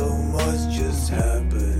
so much just happened.